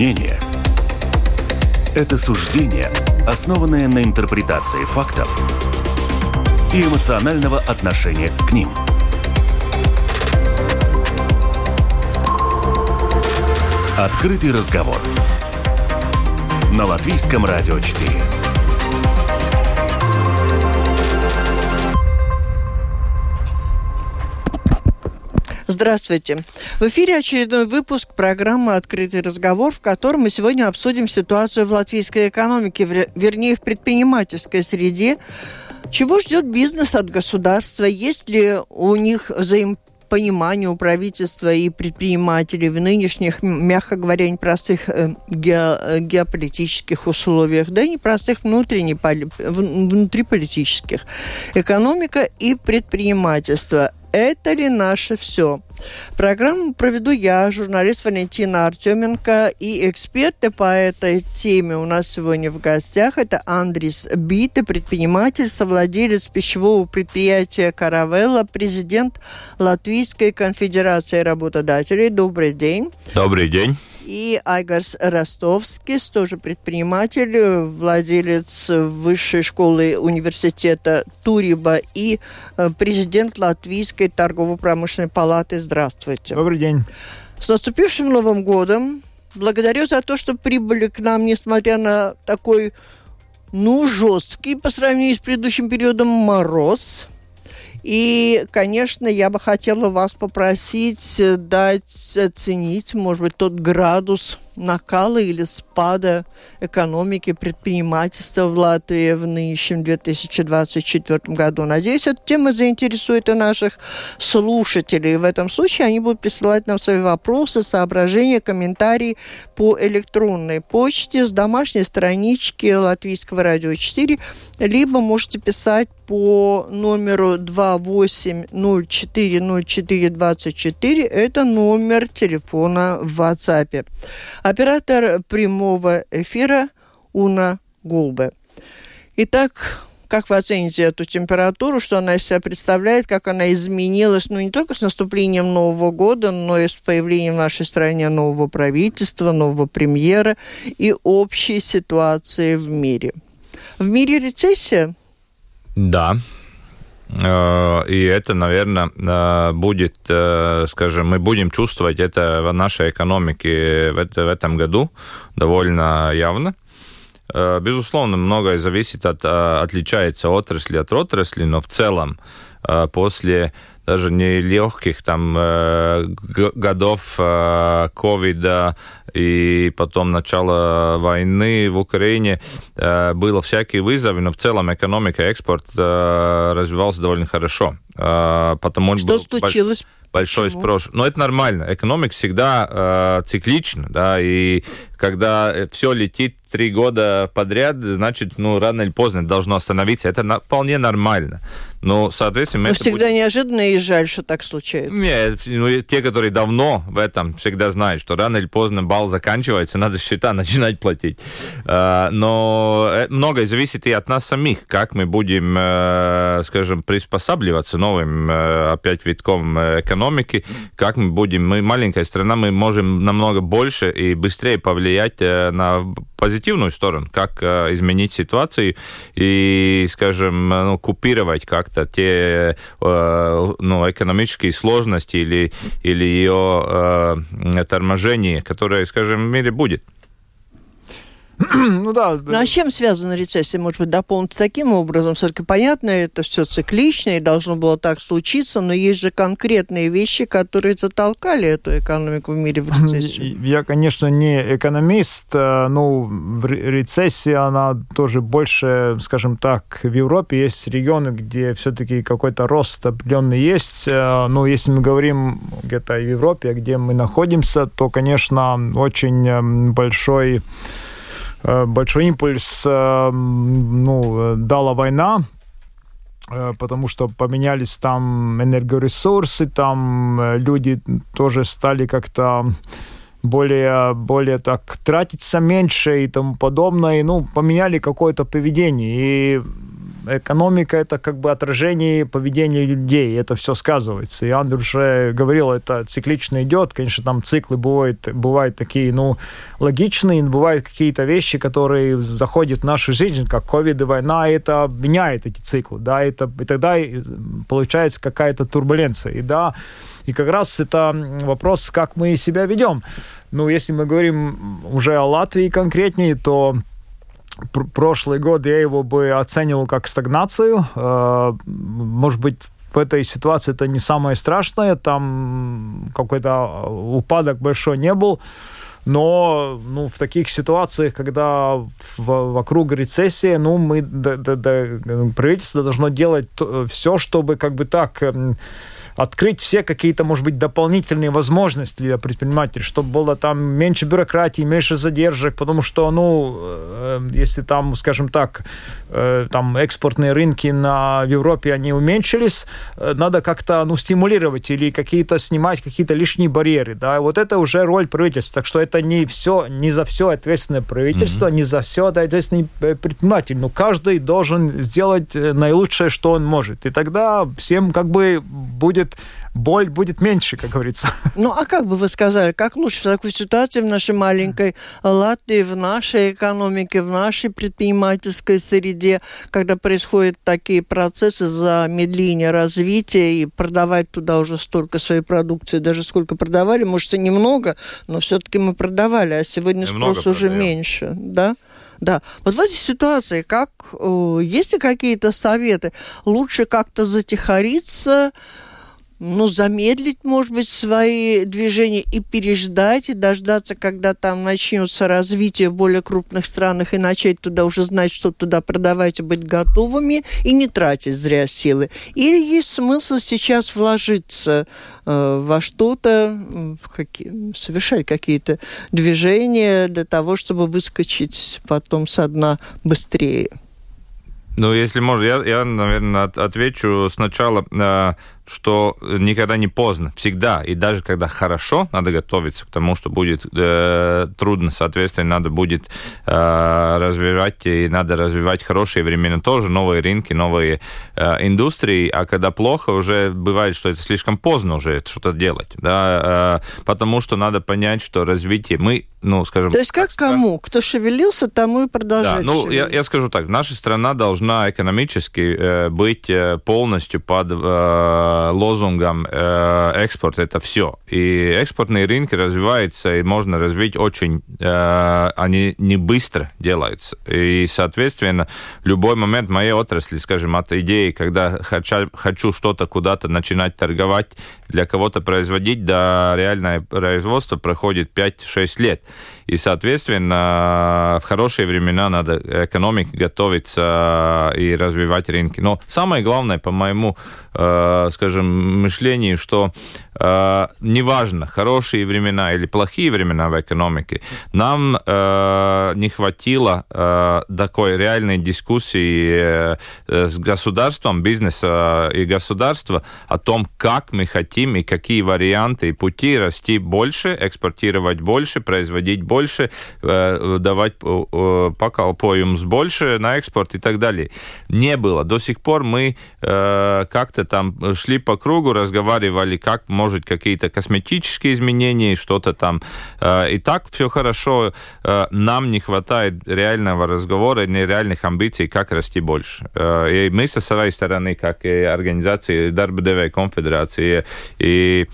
Мнение – это суждение, основанное на интерпретации фактов и эмоционального отношения к ним. Открытый разговор на Латвийском радио 4. Здравствуйте. В эфире очередной выпуск программы «Открытый разговор», в котором мы сегодня обсудим ситуацию в латвийской экономике, вернее, в предпринимательской среде. Чего ждет бизнес от государства? Есть ли у них взаимопонимание у правительства и предпринимателей в нынешних, мягко говоря, непростых э, ге, геополитических условиях, да и непростых внутренне, внутриполитических. Экономика и предпринимательство это ли наше все? Программу проведу я, журналист Валентина Артеменко, и эксперты по этой теме у нас сегодня в гостях. Это Андрис Бита, предприниматель, совладелец пищевого предприятия «Каравелла», президент Латвийской конфедерации работодателей. Добрый день. Добрый день и Айгарс Ростовский, тоже предприниматель, владелец высшей школы университета Туриба и э, президент Латвийской торгово-промышленной палаты. Здравствуйте. Добрый день. С наступившим Новым годом. Благодарю за то, что прибыли к нам, несмотря на такой, ну, жесткий по сравнению с предыдущим периодом мороз – и, конечно, я бы хотела вас попросить э, дать оценить, может быть, тот градус накала или спада экономики, предпринимательства в Латвии в нынешнем 2024 году. Надеюсь, эта тема заинтересует и наших слушателей. В этом случае они будут присылать нам свои вопросы, соображения, комментарии по электронной почте с домашней странички Латвийского радио 4, либо можете писать по номеру 28040424. Это номер телефона в WhatsApp оператор прямого эфира Уна Гулбе. Итак, как вы оцените эту температуру, что она из себя представляет, как она изменилась, ну, не только с наступлением Нового года, но и с появлением в нашей стране нового правительства, нового премьера и общей ситуации в мире. В мире рецессия? Да, Э, и это, наверное, э, будет, э, скажем, мы будем чувствовать это в нашей экономике в этом году довольно явно. Безусловно, многое зависит от, отличается отрасли от отрасли, но в целом после даже не легких там э, годов э, ковида и потом начало войны в Украине э, было всякие вызовы, но в целом экономика, экспорт развивался довольно хорошо. Потому что случилось? большой Почему? спрос. Но это нормально. Экономика всегда э, циклична, да, и когда все летит три года подряд, значит, ну, рано или поздно должно остановиться. Это на, вполне нормально. Но, соответственно... Но всегда будет... неожиданно и жаль, что так случается. Нет, ну, те, которые давно в этом, всегда знают, что рано или поздно бал заканчивается, надо счета начинать платить. А, но э, многое зависит и от нас самих, как мы будем, э, скажем, приспосабливаться новым э, опять витком экономики, как мы будем... Мы маленькая страна, мы можем намного больше и быстрее повлиять на позитивную сторону, как изменить ситуацию и, скажем, ну, купировать как как-то те э, ну, экономические сложности или, или ее э, торможение, которое, скажем, в мире будет. ну да. Ну а с чем связана рецессия? Может быть, дополнить таким образом? Все-таки понятно, это все циклично и должно было так случиться, но есть же конкретные вещи, которые затолкали эту экономику в мире в рецессию. Я, конечно, не экономист, э, но рецессия, она тоже больше, скажем так, в Европе есть регионы, где все-таки какой-то рост определенный есть. Э, но если мы говорим где-то в Европе, где мы находимся, то, конечно, очень эм, большой большой импульс э, ну, дала война, э, потому что поменялись там энергоресурсы, там люди тоже стали как-то более, более так тратиться меньше и тому подобное, и, ну, поменяли какое-то поведение. И экономика это как бы отражение поведения людей, это все сказывается. И Андрей уже говорил, это циклично идет, конечно, там циклы бывают, бывают такие, ну, логичные, бывают какие-то вещи, которые заходят в нашу жизнь, как ковид и война, и это меняет эти циклы, да, это, и тогда получается какая-то турбуленция. И да, и как раз это вопрос, как мы себя ведем. Ну, если мы говорим уже о Латвии конкретнее, то прошлый год я его бы оценивал как стагнацию. Э, может быть, в этой ситуации это не самое страшное, там какой-то упадок большой не был. Но ну, в таких ситуациях, когда в, вокруг рецессии, ну, мы, да, да, да, правительство должно делать все, чтобы как бы так эм, открыть все какие-то, может быть, дополнительные возможности для предпринимателей, чтобы было там меньше бюрократии, меньше задержек, потому что, ну, э, если там, скажем так, э, там экспортные рынки на, Европе, они уменьшились, э, надо как-то, ну, стимулировать или какие-то снимать какие-то лишние барьеры, да, вот это уже роль правительства, так что это не все, не за все ответственное правительство, mm-hmm. не за все ответственный предприниматель, но каждый должен сделать наилучшее, что он может, и тогда всем как бы будет будет боль будет меньше, как говорится. Ну, а как бы вы сказали, как лучше в такой ситуации в нашей маленькой Латвии, в нашей экономике, в нашей предпринимательской среде, когда происходят такие процессы замедления развития и продавать туда уже столько своей продукции, даже сколько продавали, может, и немного, но все-таки мы продавали, а сегодня спрос уже меньше, да? Да. Вот в этой ситуации, как, э, есть ли какие-то советы? Лучше как-то затихариться, ну, замедлить, может быть, свои движения и переждать, и дождаться, когда там начнется развитие в более крупных странах, и начать туда уже знать, что туда продавать, и быть готовыми, и не тратить зря силы. Или есть смысл сейчас вложиться э, во что-то, какие, совершать какие-то движения для того, чтобы выскочить потом со дна быстрее? Ну, если можно, я, я наверное, отвечу сначала. Э, что никогда не поздно, всегда. И даже когда хорошо, надо готовиться к тому, что будет э, трудно, соответственно, надо будет э, развивать, и надо развивать хорошие времена тоже, новые рынки, новые э, индустрии. А когда плохо, уже бывает, что это слишком поздно уже что-то делать. Да? Э, потому что надо понять, что развитие... Мы, ну, скажем... То есть как кому? Кто шевелился, тому и продолжать Да, ну, я, я скажу так. Наша страна должна экономически э, быть э, полностью под... Э, лозунгом э, экспорт это все. И экспортные рынки развиваются, и можно развить очень, э, они не быстро делаются. И, соответственно, любой момент моей отрасли, скажем, от идеи, когда хочу, хочу что-то куда-то начинать торговать, для кого-то производить, до реальное производство проходит 5-6 лет. И, соответственно, в хорошие времена надо экономике готовиться и развивать рынки. Но самое главное, по моему, э, скажем, мышлению, что э, неважно, хорошие времена или плохие времена в экономике, нам э, не хватило такой реальной дискуссии с государством, бизнеса и государства о том, как мы хотим и какие варианты и пути расти больше, экспортировать больше, производить больше э, давать э, поколпоюмс больше на экспорт и так далее. Не было. До сих пор мы э, как-то там шли по кругу, разговаривали, как может какие-то косметические изменения, что-то там. И так все хорошо. Нам не хватает реального разговора, нереальных амбиций, как расти больше. И мы со своей стороны, как и организации Дарбадевой конфедерации и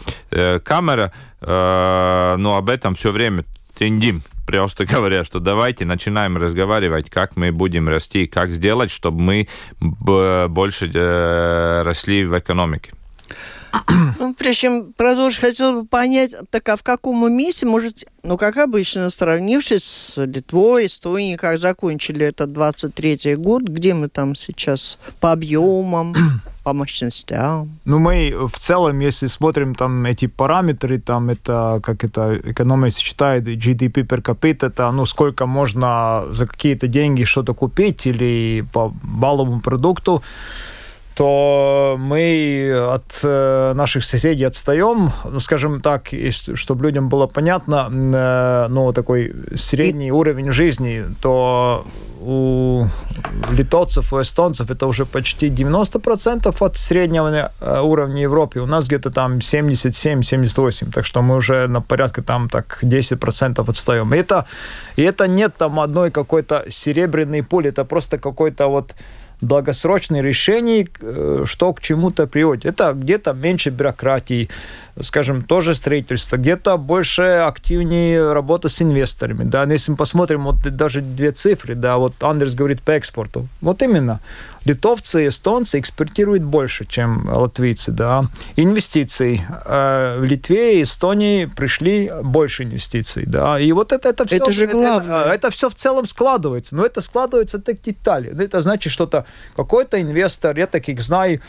Камера, но об этом все время Тендим, просто говоря, что давайте начинаем разговаривать, как мы будем расти, как сделать, чтобы мы больше э, росли в экономике. Ну, прежде чем продолжить, хотел бы понять, так а в каком месте, может, ну, как обычно, сравнившись с Литвой, Эстонией, как закончили этот 23-й год, где мы там сейчас по объемам, по мощностям? Ну, мы в целом, если смотрим там эти параметры, там это, как это экономия считает, GDP per capita, это, ну, сколько можно за какие-то деньги что-то купить или по балловому продукту, то мы от э, наших соседей отстаем, ну, скажем так, чтобы людям было понятно, э, ну, такой средний уровень жизни, то у литовцев, у эстонцев это уже почти 90% от среднего э, уровня Европы. У нас где-то там 77-78, так что мы уже на порядке там так 10% отстаем. И это, и это нет там одной какой-то серебряной пули, это просто какой-то вот долгосрочных решений, э, что к чему-то приводит. Это где-то меньше бюрократии, скажем, тоже строительство, где-то больше активнее работа с инвесторами. Да? Если мы посмотрим вот даже две цифры, да, вот Андрес говорит по экспорту. Вот именно литовцы, эстонцы экспортируют больше, чем латвийцы, да. Инвестиций. Э, в Литве и Эстонии пришли больше инвестиций, да. И вот это, это все... Это же главное. Это, это все в целом складывается. Но это складывается так детали. Это значит, что-то какой-то инвестор, я таких знаю,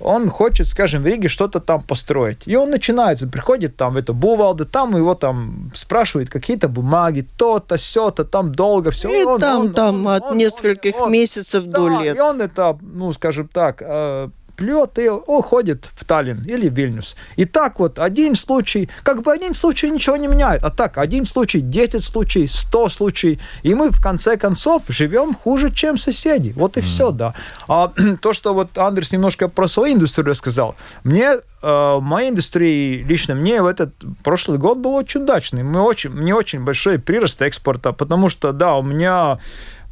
он хочет, скажем, в Риге что-то там построить. И он начинается, приходит там в это Бувалды, там его там спрашивают какие-то бумаги, то-то, все-то, там долго все. И он, там, он, там он, от он, нескольких он, месяцев да, до лет. И он это, ну, скажем так, э, плет и уходит в Таллин или в Вильнюс. И так вот один случай, как бы один случай ничего не меняет, а так один случай, 10 случаев, 100 случаев, и мы в конце концов живем хуже, чем соседи. Вот и mm. все, да. А то, что вот Андрес немножко про свою индустрию рассказал, мне э, в моей индустрии, лично мне в этот прошлый год был очень удачный. Мы очень, мне очень большой прирост экспорта, потому что, да, у меня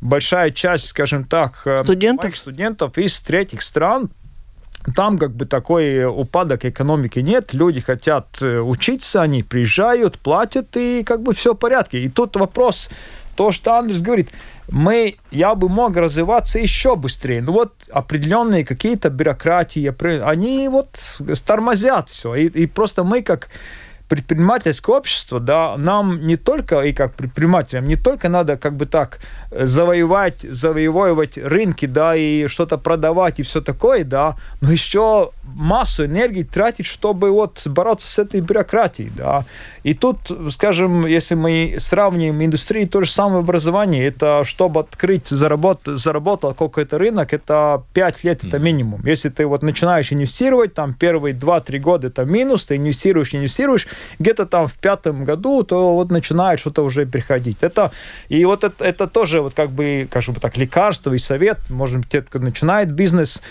большая часть, скажем так, э, студентов, студентов из третьих стран, там как бы такой упадок экономики нет, люди хотят э, учиться, они приезжают, платят, и как бы все в порядке. И тут вопрос, то, что Андрес говорит, мы, я бы мог развиваться еще быстрее. Ну вот определенные какие-то бюрократии, они вот тормозят все. И, и просто мы как предпринимательское общество, да, нам не только, и как предпринимателям, не только надо как бы так э, завоевать, завоевывать рынки, да, и что-то продавать и все такое, да, но еще массу энергии тратить, чтобы вот бороться с этой бюрократией, да. И тут, скажем, если мы сравним индустрию, то же самое образование, это чтобы открыть, заработать, заработал какой-то рынок, это 5 лет, это минимум. Если ты вот начинаешь инвестировать, там первые 2-3 года это минус, ты инвестируешь, инвестируешь, где-то там в пятом году, то вот начинает что-то уже приходить. Это, и вот это, это тоже вот как бы, как бы так, лекарство и совет, может быть, те, кто начинает бизнес,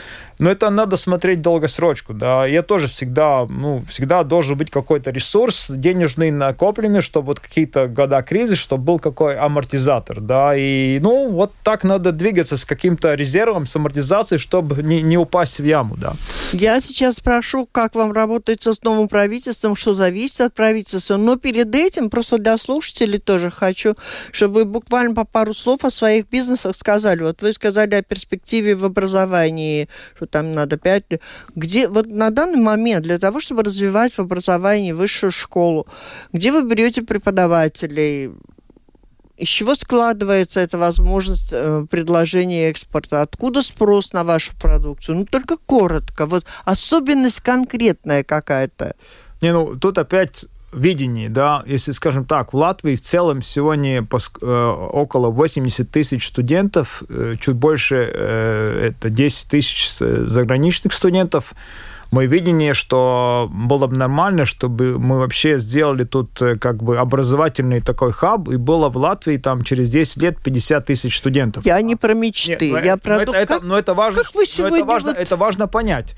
но это надо смотреть долгосрочку, да. Я тоже всегда, ну, всегда должен быть какой-то ресурс денежный накопленный, чтобы вот какие-то года кризис, чтобы был какой амортизатор, да. И, ну, вот так надо двигаться с каким-то резервом, с амортизацией, чтобы не, не упасть в яму, да. Я сейчас спрошу, как вам работается с новым правительством, что зависит от правительства. Но перед этим, просто для слушателей тоже хочу, чтобы вы буквально по пару слов о своих бизнесах сказали. Вот вы сказали о перспективе в образовании, что там надо пять лет. Где вот на данный момент для того, чтобы развивать в образовании высшую школу, где вы берете преподавателей, из чего складывается эта возможность э, предложения экспорта? Откуда спрос на вашу продукцию? Ну, только коротко. Вот особенность конкретная какая-то. Не, ну, тут опять видении, да, если, скажем так, в Латвии в целом сегодня э, около 80 тысяч студентов, э, чуть больше, э, это 10 тысяч заграничных студентов, мое видение, что было бы нормально, чтобы мы вообще сделали тут как бы образовательный такой хаб, и было в Латвии там через 10 лет 50 тысяч студентов. Я не про мечты, Нет, я про но то, это, как, но это важно, как вы сегодня это важно, вот... это важно понять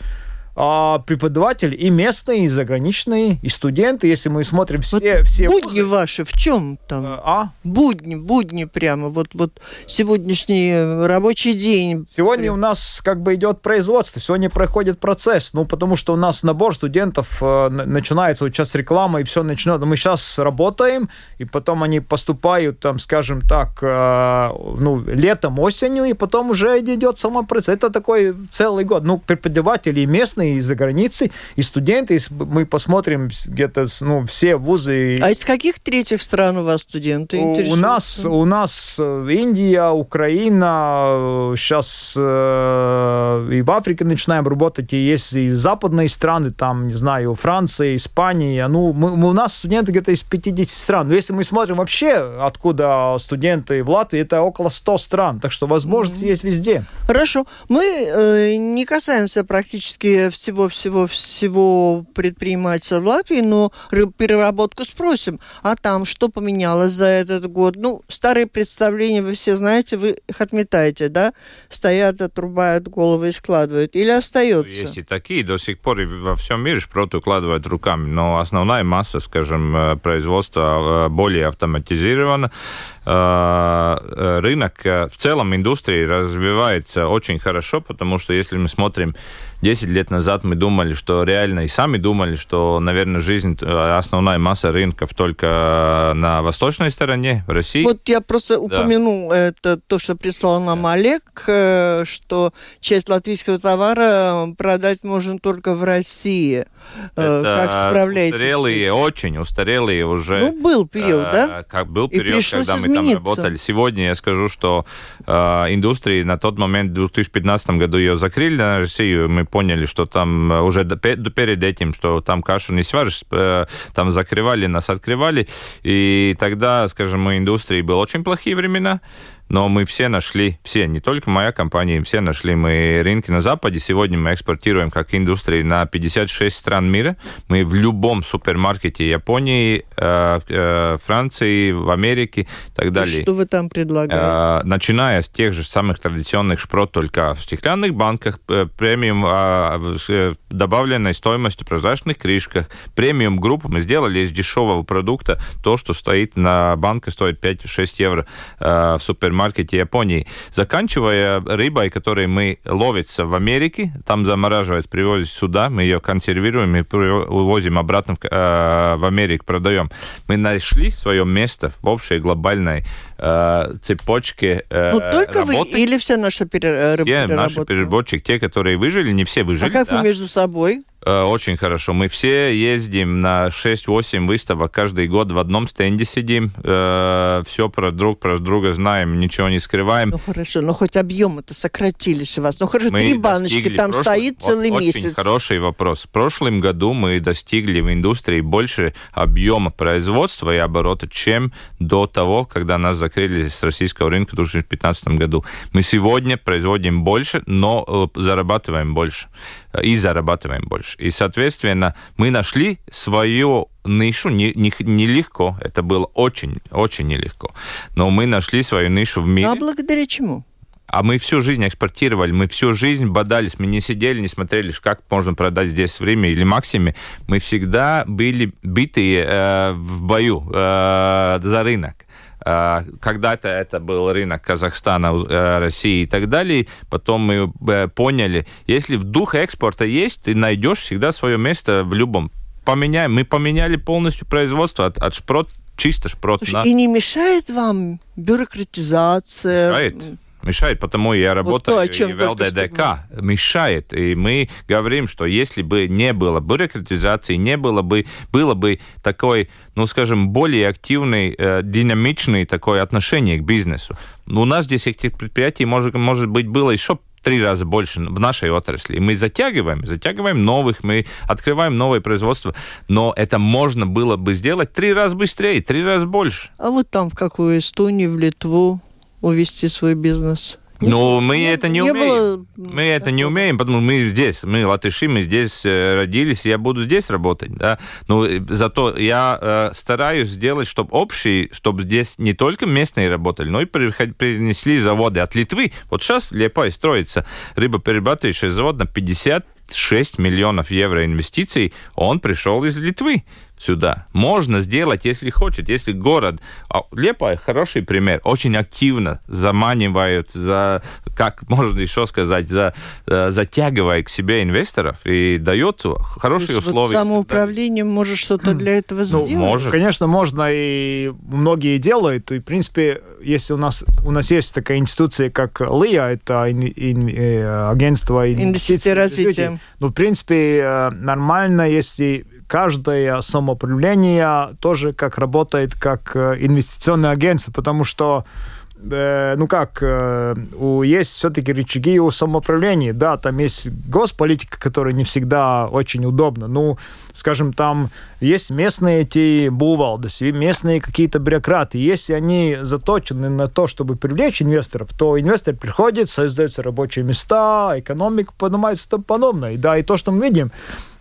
а, преподаватели и местные, и заграничные, и студенты, если мы смотрим все... Вот все будни вузы. ваши в чем там? А? Будни, будни прямо, вот, вот сегодняшний рабочий день. Сегодня у нас как бы идет производство, сегодня проходит процесс, ну, потому что у нас набор студентов э, начинается, вот сейчас реклама, и все начнет. Мы сейчас работаем, и потом они поступают, там, скажем так, э, ну, летом, осенью, и потом уже идет сама процесс. Это такой целый год. Ну, преподаватели местные страны, из-за границы, и студенты, если мы посмотрим где-то ну, все вузы... А из каких третьих стран у вас студенты у, у нас, у нас э, Индия, Украина, сейчас э, и в Африке начинаем работать, и есть и западные страны, там, не знаю, Франция, Испания, ну, мы, у нас студенты где-то из 50 стран. Но если мы смотрим вообще, откуда студенты в Латвии, это около 100 стран, так что возможности mm-hmm. есть везде. Хорошо. Мы э, не касаемся практически всего-всего-всего предпринимательства в Латвии, но переработку спросим. А там что поменялось за этот год? Ну, старые представления вы все знаете, вы их отметаете, да? Стоят, отрубают головы и складывают. Или остается? Есть и такие, до сих пор во всем мире шпроты укладывают руками, но основная масса, скажем, э, производства э, более автоматизирована. Э, рынок в целом индустрии развивается очень хорошо, потому что если мы смотрим 10 лет назад мы думали, что реально и сами думали, что, наверное, жизнь, э, основная масса рынков только на восточной стороне, в России. Вот я просто да. это, то, что прислал нам Олег, э, что часть латвийского товара продать можно только в России. Э, это как справляетесь? Устарелые, очень устарелые уже. Ну, был период, да? Как был период, когда мы там работали. Сегодня я скажу, что э, индустрии на тот момент, в 2015 году ее закрыли на Россию, мы поняли, что там э, уже перед этим, что там кашу не сваришь, э, там закрывали, нас открывали, и тогда, скажем, у индустрии были очень плохие времена, но мы все нашли, все, не только моя компания, все нашли мы рынки на Западе. Сегодня мы экспортируем как индустрии на 56 стран мира. Мы в любом супермаркете Японии, э, э, Франции, в Америке и так далее. И что вы там предлагаете? Э, начиная с тех же самых традиционных шпрот, только в стеклянных банках, премиум а, добавленной стоимостью прозрачных крышках, премиум группу мы сделали из дешевого продукта то, что стоит на банке, стоит 5-6 евро в супермаркете супермаркете Японии, заканчивая рыбой, которой мы ловится в Америке, там замораживается, привозят сюда, мы ее консервируем и увозим обратно в, э, в Америку, продаем. Мы нашли свое место в общей глобальной э, цепочке э, Ну, только работы. вы или все наши переработки? Все наши переработчики, те, которые выжили, не все выжили. А как да? вы между собой? Э, очень хорошо. Мы все ездим на 6-8 выставок каждый год, в одном стенде сидим, э, все про друг про друга знаем, ничего не скрываем. Ну хорошо, но хоть объемы-то сократились у вас. Ну хорошо, мы три баночки там прошлый, стоит целый вот, месяц. Очень хороший вопрос. В прошлом году мы достигли в индустрии больше объема производства и оборота, чем до того, когда нас закрыли с российского рынка в 2015 году. Мы сегодня производим больше, но э, зарабатываем больше и зарабатываем больше. И, соответственно, мы нашли свою нишу не, не, нелегко. Это было очень, очень нелегко. Но мы нашли свою нишу в мире. А благодаря чему? А мы всю жизнь экспортировали, мы всю жизнь бодались, мы не сидели, не смотрели, как можно продать здесь в Риме или Максиме. Мы всегда были битые э, в бою э, за рынок. Э, когда-то это был рынок Казахстана, э, России и так далее. Потом мы э, поняли, если в дух экспорта есть, ты найдешь всегда свое место в любом. Поменяем. Мы поменяли полностью производство от, от шпрот чисто шпрот. Слушай, на... И не мешает вам бюрократизация? Мешает мешает, потому я работаю вот то, и в ЛДДК, что... мешает. И мы говорим, что если бы не было бюрократизации, не было бы, было бы такой, ну, скажем, более активный, э, динамичный такое отношение к бизнесу. У нас здесь этих предприятий, может, может быть, было еще три раза больше в нашей отрасли. Мы затягиваем, затягиваем новых, мы открываем новое производство, но это можно было бы сделать три раза быстрее, три раза больше. А вот там в какую Эстонию, в Литву, увести свой бизнес? Ну, мы не, это не, не умеем. Было... Мы это не умеем, потому что мы здесь, мы латыши, мы здесь э, родились, я буду здесь работать, да. Но э, зато я э, стараюсь сделать, чтобы общий, чтобы здесь не только местные работали, но и принесли заводы от Литвы. Вот сейчас Лепай строится рыбоперерабатывающий завод на 50 6 миллионов евро инвестиций, он пришел из Литвы. Сюда. Можно сделать, если хочет, если город... А Лепа хороший пример. Очень активно заманивают, за, как можно еще сказать, за, э, затягивает к себе инвесторов и дает хорошие есть условия. Вот самоуправление может что-то для этого Ну, сделать? может. Конечно, можно, и многие делают. И, в принципе, если у нас, у нас есть такая институция, как ЛИА, это ин- ин- э, агентство Инвестиций развития. Ну, в принципе, э, нормально, если каждое самоуправление тоже как работает как э, инвестиционное агентство, потому что э, ну как, э, у, есть все-таки рычаги у самоуправления, да, там есть госполитика, которая не всегда очень удобна, ну, скажем, там есть местные эти бувалдесы, местные какие-то бюрократы, если они заточены на то, чтобы привлечь инвесторов, то инвестор приходит, создаются рабочие места, экономика поднимается и тому подобное, да, и то, что мы видим,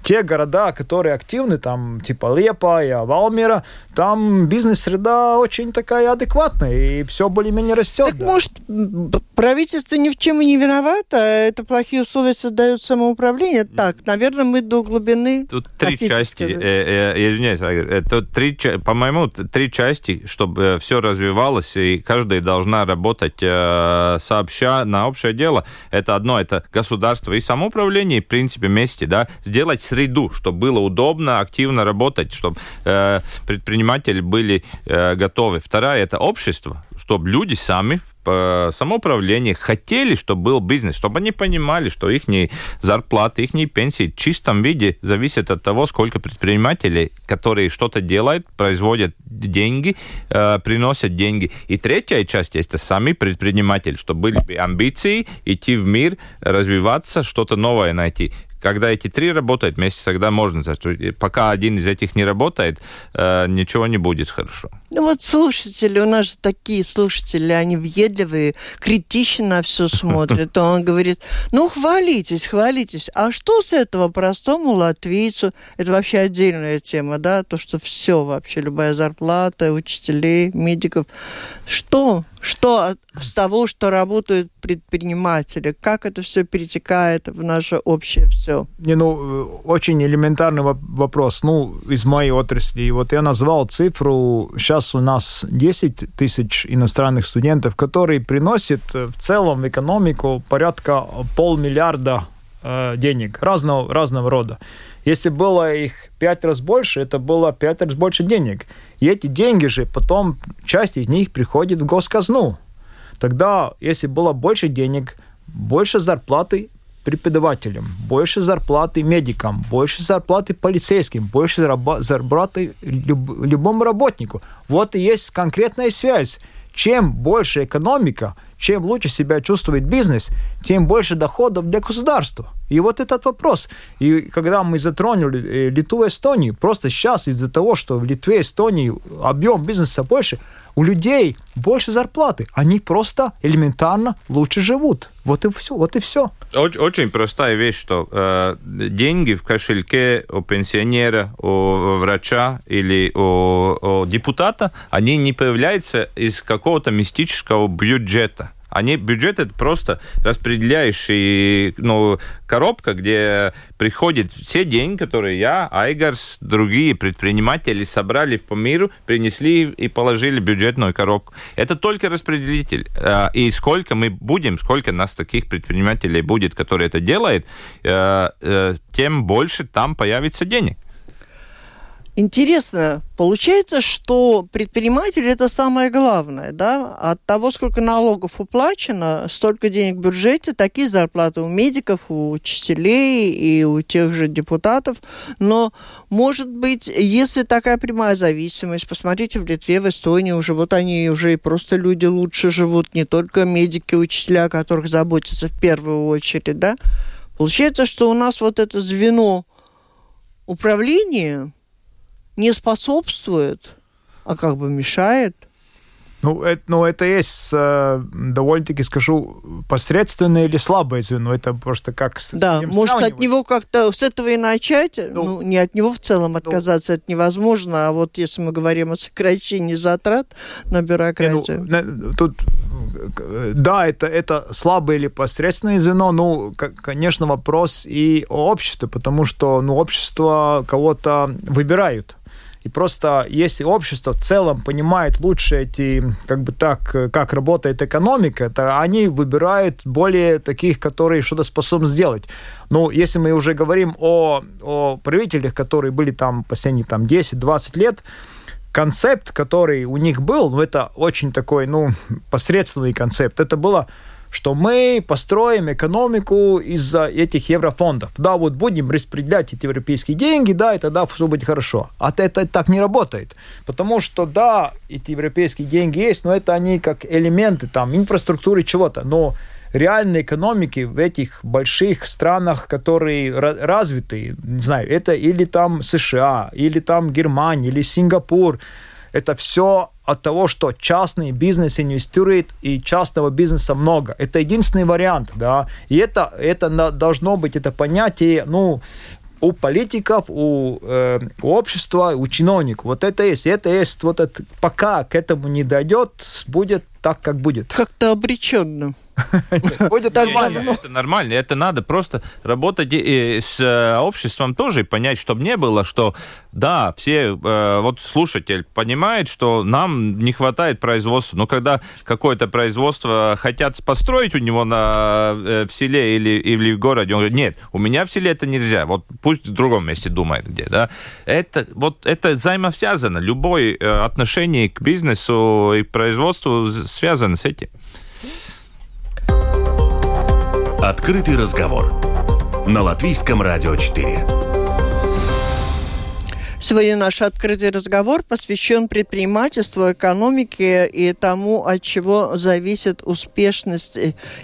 те города, которые активны, там, типа Лепа и Валмира, там бизнес-среда очень такая адекватная, и все более-менее растет. Так да. может, правительство ни в чем и не виновато, а это плохие условия создают самоуправление? Так, наверное, мы до глубины... Тут три части, сказать? э, э, извиняюсь, Айгор, это три, по-моему, три части, чтобы все развивалось, и каждая должна работать э, сообща на общее дело. Это одно, это государство и самоуправление, в принципе, вместе, да, сделать среду, чтобы было удобно, активно работать, чтобы э, предприниматели были э, готовы. Вторая, это общество, чтобы люди сами по самоуправлению хотели, чтобы был бизнес, чтобы они понимали, что их зарплаты, их пенсии в чистом виде зависят от того, сколько предпринимателей, которые что-то делают, производят деньги, э, приносят деньги. И третья часть это сами предприниматели, чтобы были амбиции идти в мир, развиваться, что-то новое найти. Когда эти три работают вместе, тогда можно. Пока один из этих не работает, э, ничего не будет хорошо. Ну вот слушатели, у нас же такие слушатели, они въедливые, критично на все смотрят. Он говорит, ну хвалитесь, хвалитесь. А что с этого простому латвийцу? Это вообще отдельная тема, да? То, что все вообще, любая зарплата, учителей, медиков. Что? Что с того, что работают предприниматели? Как это все перетекает в наше общее все? Не, ну, э, очень элементарный воп- вопрос. Ну, из моей отрасли. Вот я назвал цифру. Сейчас у нас 10 тысяч иностранных студентов, которые приносят э, в целом в экономику порядка полмиллиарда э, денег разного, разного рода. Если было их пять раз больше, это было пять раз больше денег. И эти деньги же потом, часть из них приходит в госказну. Тогда, если было больше денег, больше зарплаты преподавателям, больше зарплаты медикам, больше зарплаты полицейским, больше зарплаты люб- любому работнику. Вот и есть конкретная связь. Чем больше экономика, чем лучше себя чувствует бизнес, тем больше доходов для государства. И вот этот вопрос. И когда мы затронули э, Литву и Эстонию, просто сейчас из-за того, что в Литве и Эстонии объем бизнеса больше, у людей больше зарплаты. Они просто элементарно лучше живут. Вот и все. Вот и все. Очень, очень простая вещь, что э, деньги в кошельке у пенсионера, у врача или у, у депутата, они не появляются из какого-то мистического бюджета. Они, бюджет это просто распределяющий, ну, коробка, где приходят все деньги, которые я, Айгарс, другие предприниматели собрали по миру, принесли и положили бюджетную коробку. Это только распределитель. Э, И сколько мы будем, сколько нас таких предпринимателей будет, которые это делают, э, э, тем больше там появится денег. Интересно, получается, что предприниматель это самое главное, да? От того, сколько налогов уплачено, столько денег в бюджете, такие зарплаты у медиков, у учителей и у тех же депутатов. Но, может быть, если такая прямая зависимость, посмотрите, в Литве, в Эстонии уже вот они уже и просто люди лучше живут, не только медики, учителя, о которых заботятся в первую очередь, да? Получается, что у нас вот это звено управления не способствует, а как бы мешает. Ну, это, ну, это есть э, довольно-таки, скажу, посредственное или слабое звено. Это просто как... с Да, может от сравнивать. него как-то с этого и начать. Ну, Ну, не от него в целом отказаться, это невозможно. А вот если мы говорим о сокращении затрат на Не, ну, бюрократию. тут, да, это, это слабое или посредственное звено, ну, конечно, вопрос и о обществе, потому что, ну, общество кого-то выбирают. И просто если общество в целом понимает лучше эти, как бы так, как работает экономика, то они выбирают более таких, которые что-то способны сделать. Ну, если мы уже говорим о, о правителях, которые были там последние там, 10-20 лет, концепт, который у них был, ну, это очень такой, ну, посредственный концепт. Это было что мы построим экономику из-за этих еврофондов. Да, вот будем распределять эти европейские деньги, да, и тогда все будет хорошо. А это так не работает. Потому что, да, эти европейские деньги есть, но это они как элементы там инфраструктуры чего-то. Но реальной экономики в этих больших странах, которые развиты, не знаю, это или там США, или там Германия, или Сингапур, это все от того, что частный бизнес инвестирует, и частного бизнеса много. Это единственный вариант, да. И это, это должно быть, это понятие, ну, у политиков, у, э, у общества, у чиновников. Вот это есть. Это есть вот это, пока к этому не дойдет, будет так, как будет. Как-то обреченно. Будет нормально. Это нормально. Это надо просто работать с э, обществом тоже и понять, чтобы не было, что да, все, э, вот слушатель понимает, что нам не хватает производства. Но когда какое-то производство хотят построить у него на, э, в селе или, или в городе, он говорит, нет, у меня в селе это нельзя. Вот пусть в другом месте думает где, да. Это, вот это взаимосвязано. Любое отношение к бизнесу и к производству связано с этим. Открытый разговор на Латвийском радио 4. Сегодня наш открытый разговор посвящен предпринимательству, экономике и тому, от чего зависит успешность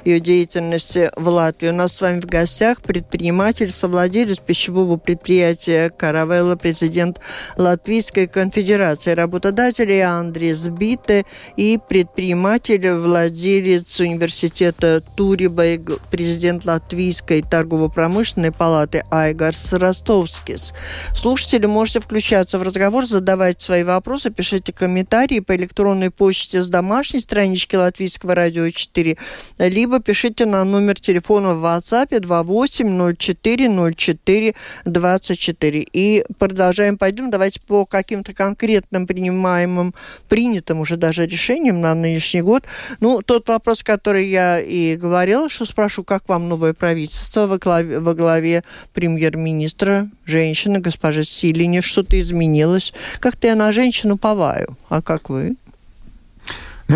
ее деятельности в Латвии. У нас с вами в гостях предприниматель, совладелец пищевого предприятия «Каравелла», президент Латвийской конфедерации работодателей Андрей Сбиты и предприниматель, владелец университета Туриба и президент Латвийской торгово-промышленной палаты Айгарс Ростовскис. Слушатели можете включаться в разговор, задавать свои вопросы, пишите комментарии по электронной почте с домашней странички Латвийского радио 4, либо пишите на номер телефона в WhatsApp 28040424. И продолжаем, пойдем, давайте по каким-то конкретным принимаемым, принятым уже даже решениям на нынешний год. Ну, тот вопрос, который я и говорила, что спрошу, как вам новое правительство во главе, во главе премьер-министра, женщины, госпожи Силини, что что-то изменилось. Как-то я на женщину поваю. А как вы?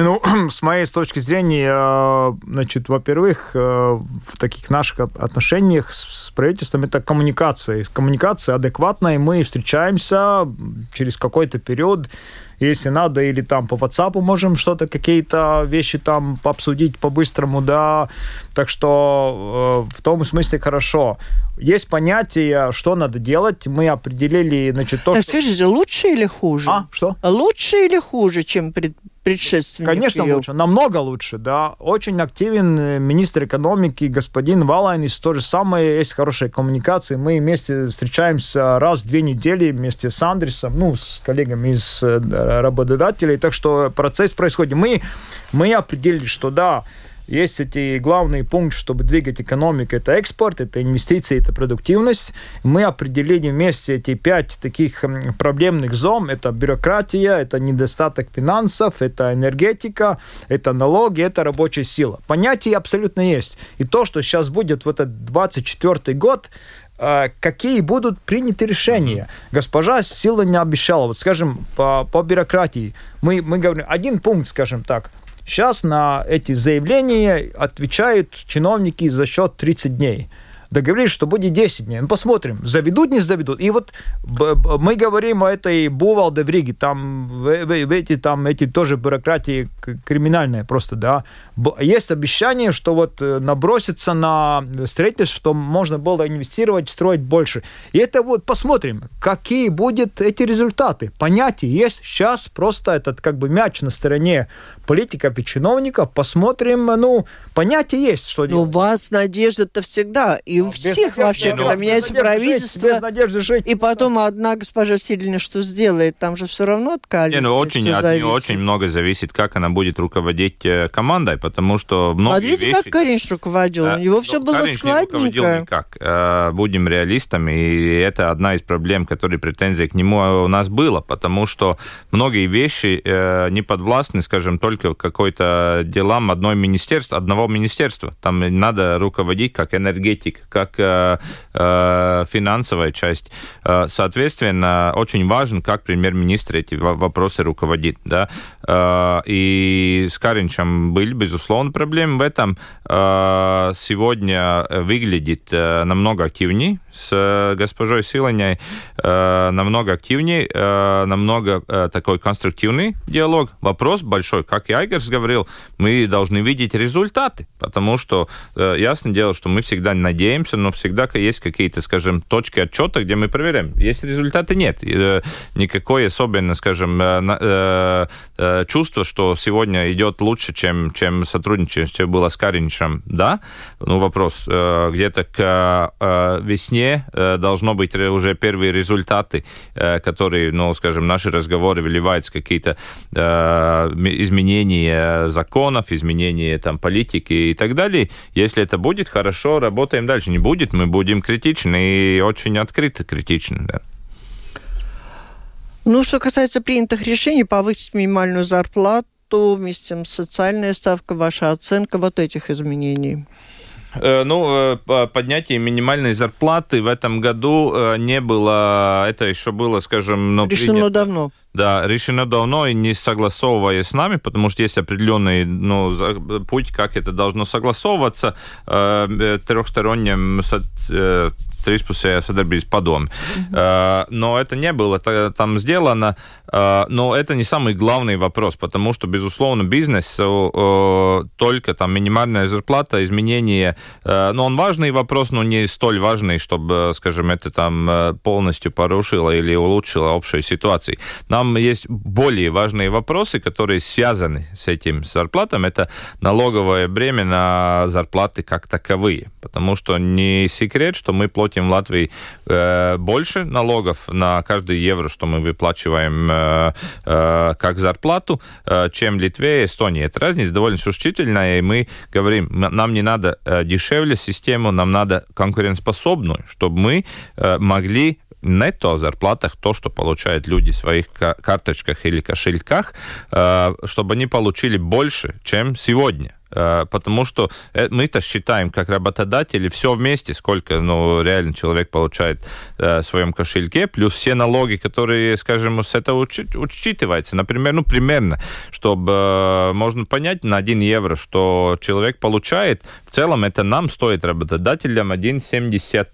Ну, с моей точки зрения, значит, во-первых, э, в таких наших отношениях с правительством это коммуникация. Коммуникация адекватная, мы встречаемся через какой-то период, если надо, или там по WhatsApp можем что-то, какие-то вещи там обсудить по-быстрому, да. Так что э, в том смысле хорошо. Есть понятие, что надо делать. Мы определили, значит, то, так, что... скажите, лучше или хуже? А, что? Лучше или хуже, чем пред предшественник Конечно, ее. лучше, намного лучше, да. Очень активен э, министр экономики господин Валайнис, то же самое, есть хорошая коммуникация. Мы вместе встречаемся раз в две недели вместе с Андресом, ну, с коллегами из э, работодателей, так что процесс происходит. Мы, мы определили, что да, есть эти главные пункты, чтобы двигать экономику. Это экспорт, это инвестиции, это продуктивность. Мы определили вместе эти пять таких проблемных зон. Это бюрократия, это недостаток финансов, это энергетика, это налоги, это рабочая сила. Понятия абсолютно есть. И то, что сейчас будет в этот 24 год, э, какие будут приняты решения. Госпожа Сила не обещала. Вот, скажем, по, по бюрократии. Мы, мы говорим, один пункт, скажем так – Сейчас на эти заявления отвечают чиновники за счет 30 дней договорились, что будет 10 дней. Ну, посмотрим, заведут, не заведут. И вот мы говорим о этой Бувалде в Риге, там, эти, там эти тоже бюрократии криминальные просто, да. Есть обещание, что вот э, набросится на строительство, что можно было инвестировать, строить больше. И это вот посмотрим, какие будут эти результаты. Понятие есть. Сейчас просто этот как бы мяч на стороне политиков и чиновников. Посмотрим, ну, понятие есть, что делать. У вас надежда-то всегда. И у всех вообще, когда меняется надежды жить, правительство, без надежды жить. и потом одна госпожа Силина что сделает? Там же все равно от коалиции Не, ну очень, от нее зависит. очень много зависит, как она будет руководить э, командой, потому что многие Смотрите, вещи... как Каринш руководил. Да, У него ну, все было руководил складненько. никак. Э, Будем реалистами, и это одна из проблем, которые претензии к нему у нас было, потому что многие вещи э, не подвластны, скажем, только какой-то делам одной министерства, одного министерства. Там надо руководить как энергетик, как э, э, финансовая часть. Э, Соответственно, очень важно, как премьер-министр эти во- вопросы руководит. Да? Э, И с Каринчем были, безусловно, проблемы в этом. Э, Сегодня выглядит намного активнее с госпожой Силаней, намного активнее, намного такой конструктивный диалог. Вопрос большой, как и Айгерс говорил, мы должны видеть результаты, потому что э, ясно дело, что мы всегда надеемся, но всегда есть какие-то, скажем, точки отчета, где мы проверяем. Есть результаты, нет. Э, Никакой особенно, скажем, э, э, э, чувство, что сегодня идет лучше, чем, чем сотрудничество было с Кариничем, да? Ну, вопрос. э, Где-то к э, весне э, должно быть уже первые результаты, э, которые, ну, скажем, наши разговоры выливаются какие-то э, м- изменения законов, изменения там политики и так далее. Если это будет, хорошо, работаем дальше. Не будет, мы будем критичны и очень открыто критичны. Да. Ну, что касается принятых решений, повысить минимальную зарплату вместе с социальной ставкой, ваша оценка вот этих изменений? Э, Ну, э, по- поднятие минимальной зарплаты в этом году э, не было, это еще было, скажем, ну, Решено принято. давно. Да, решено давно и не согласовывая с нами, потому что есть определенный ну, путь, как это должно согласовываться э, э, трехстороннем со- э, трīspusējā sadarbības padome. Э, Но это не было та- там сделано. Э, Но это не самый главный вопрос, потому что, безусловно, бизнес э, только там минимальная зарплата, изменение, но он важный вопрос, но не столь важный, чтобы, скажем, это там полностью порушило или улучшило общую ситуацию. Нам есть более важные вопросы, которые связаны с этим зарплатом. Это налоговое бремя на зарплаты как таковые. Потому что не секрет, что мы платим в Латвии э, больше налогов на каждый евро, что мы выплачиваем э, э, как зарплату, э, чем Литве и Эстонии. Эта разница довольно существительная, и мы говорим, нам не надо э, дешевле систему, нам надо конкурентоспособную, чтобы мы э, могли нетто зарплатах, то, что получают люди в своих ка- карточках или кошельках, э, чтобы они получили больше, чем сегодня. Э, Потому что э, мы-то считаем, как работодатели, все вместе, сколько ну, реально человек получает э, в своем кошельке, плюс все налоги, которые, скажем, с этого учи- учитываются. Например, ну, примерно, чтобы э, можно понять на 1 евро, что человек получает, в целом это нам стоит работодателям 1,70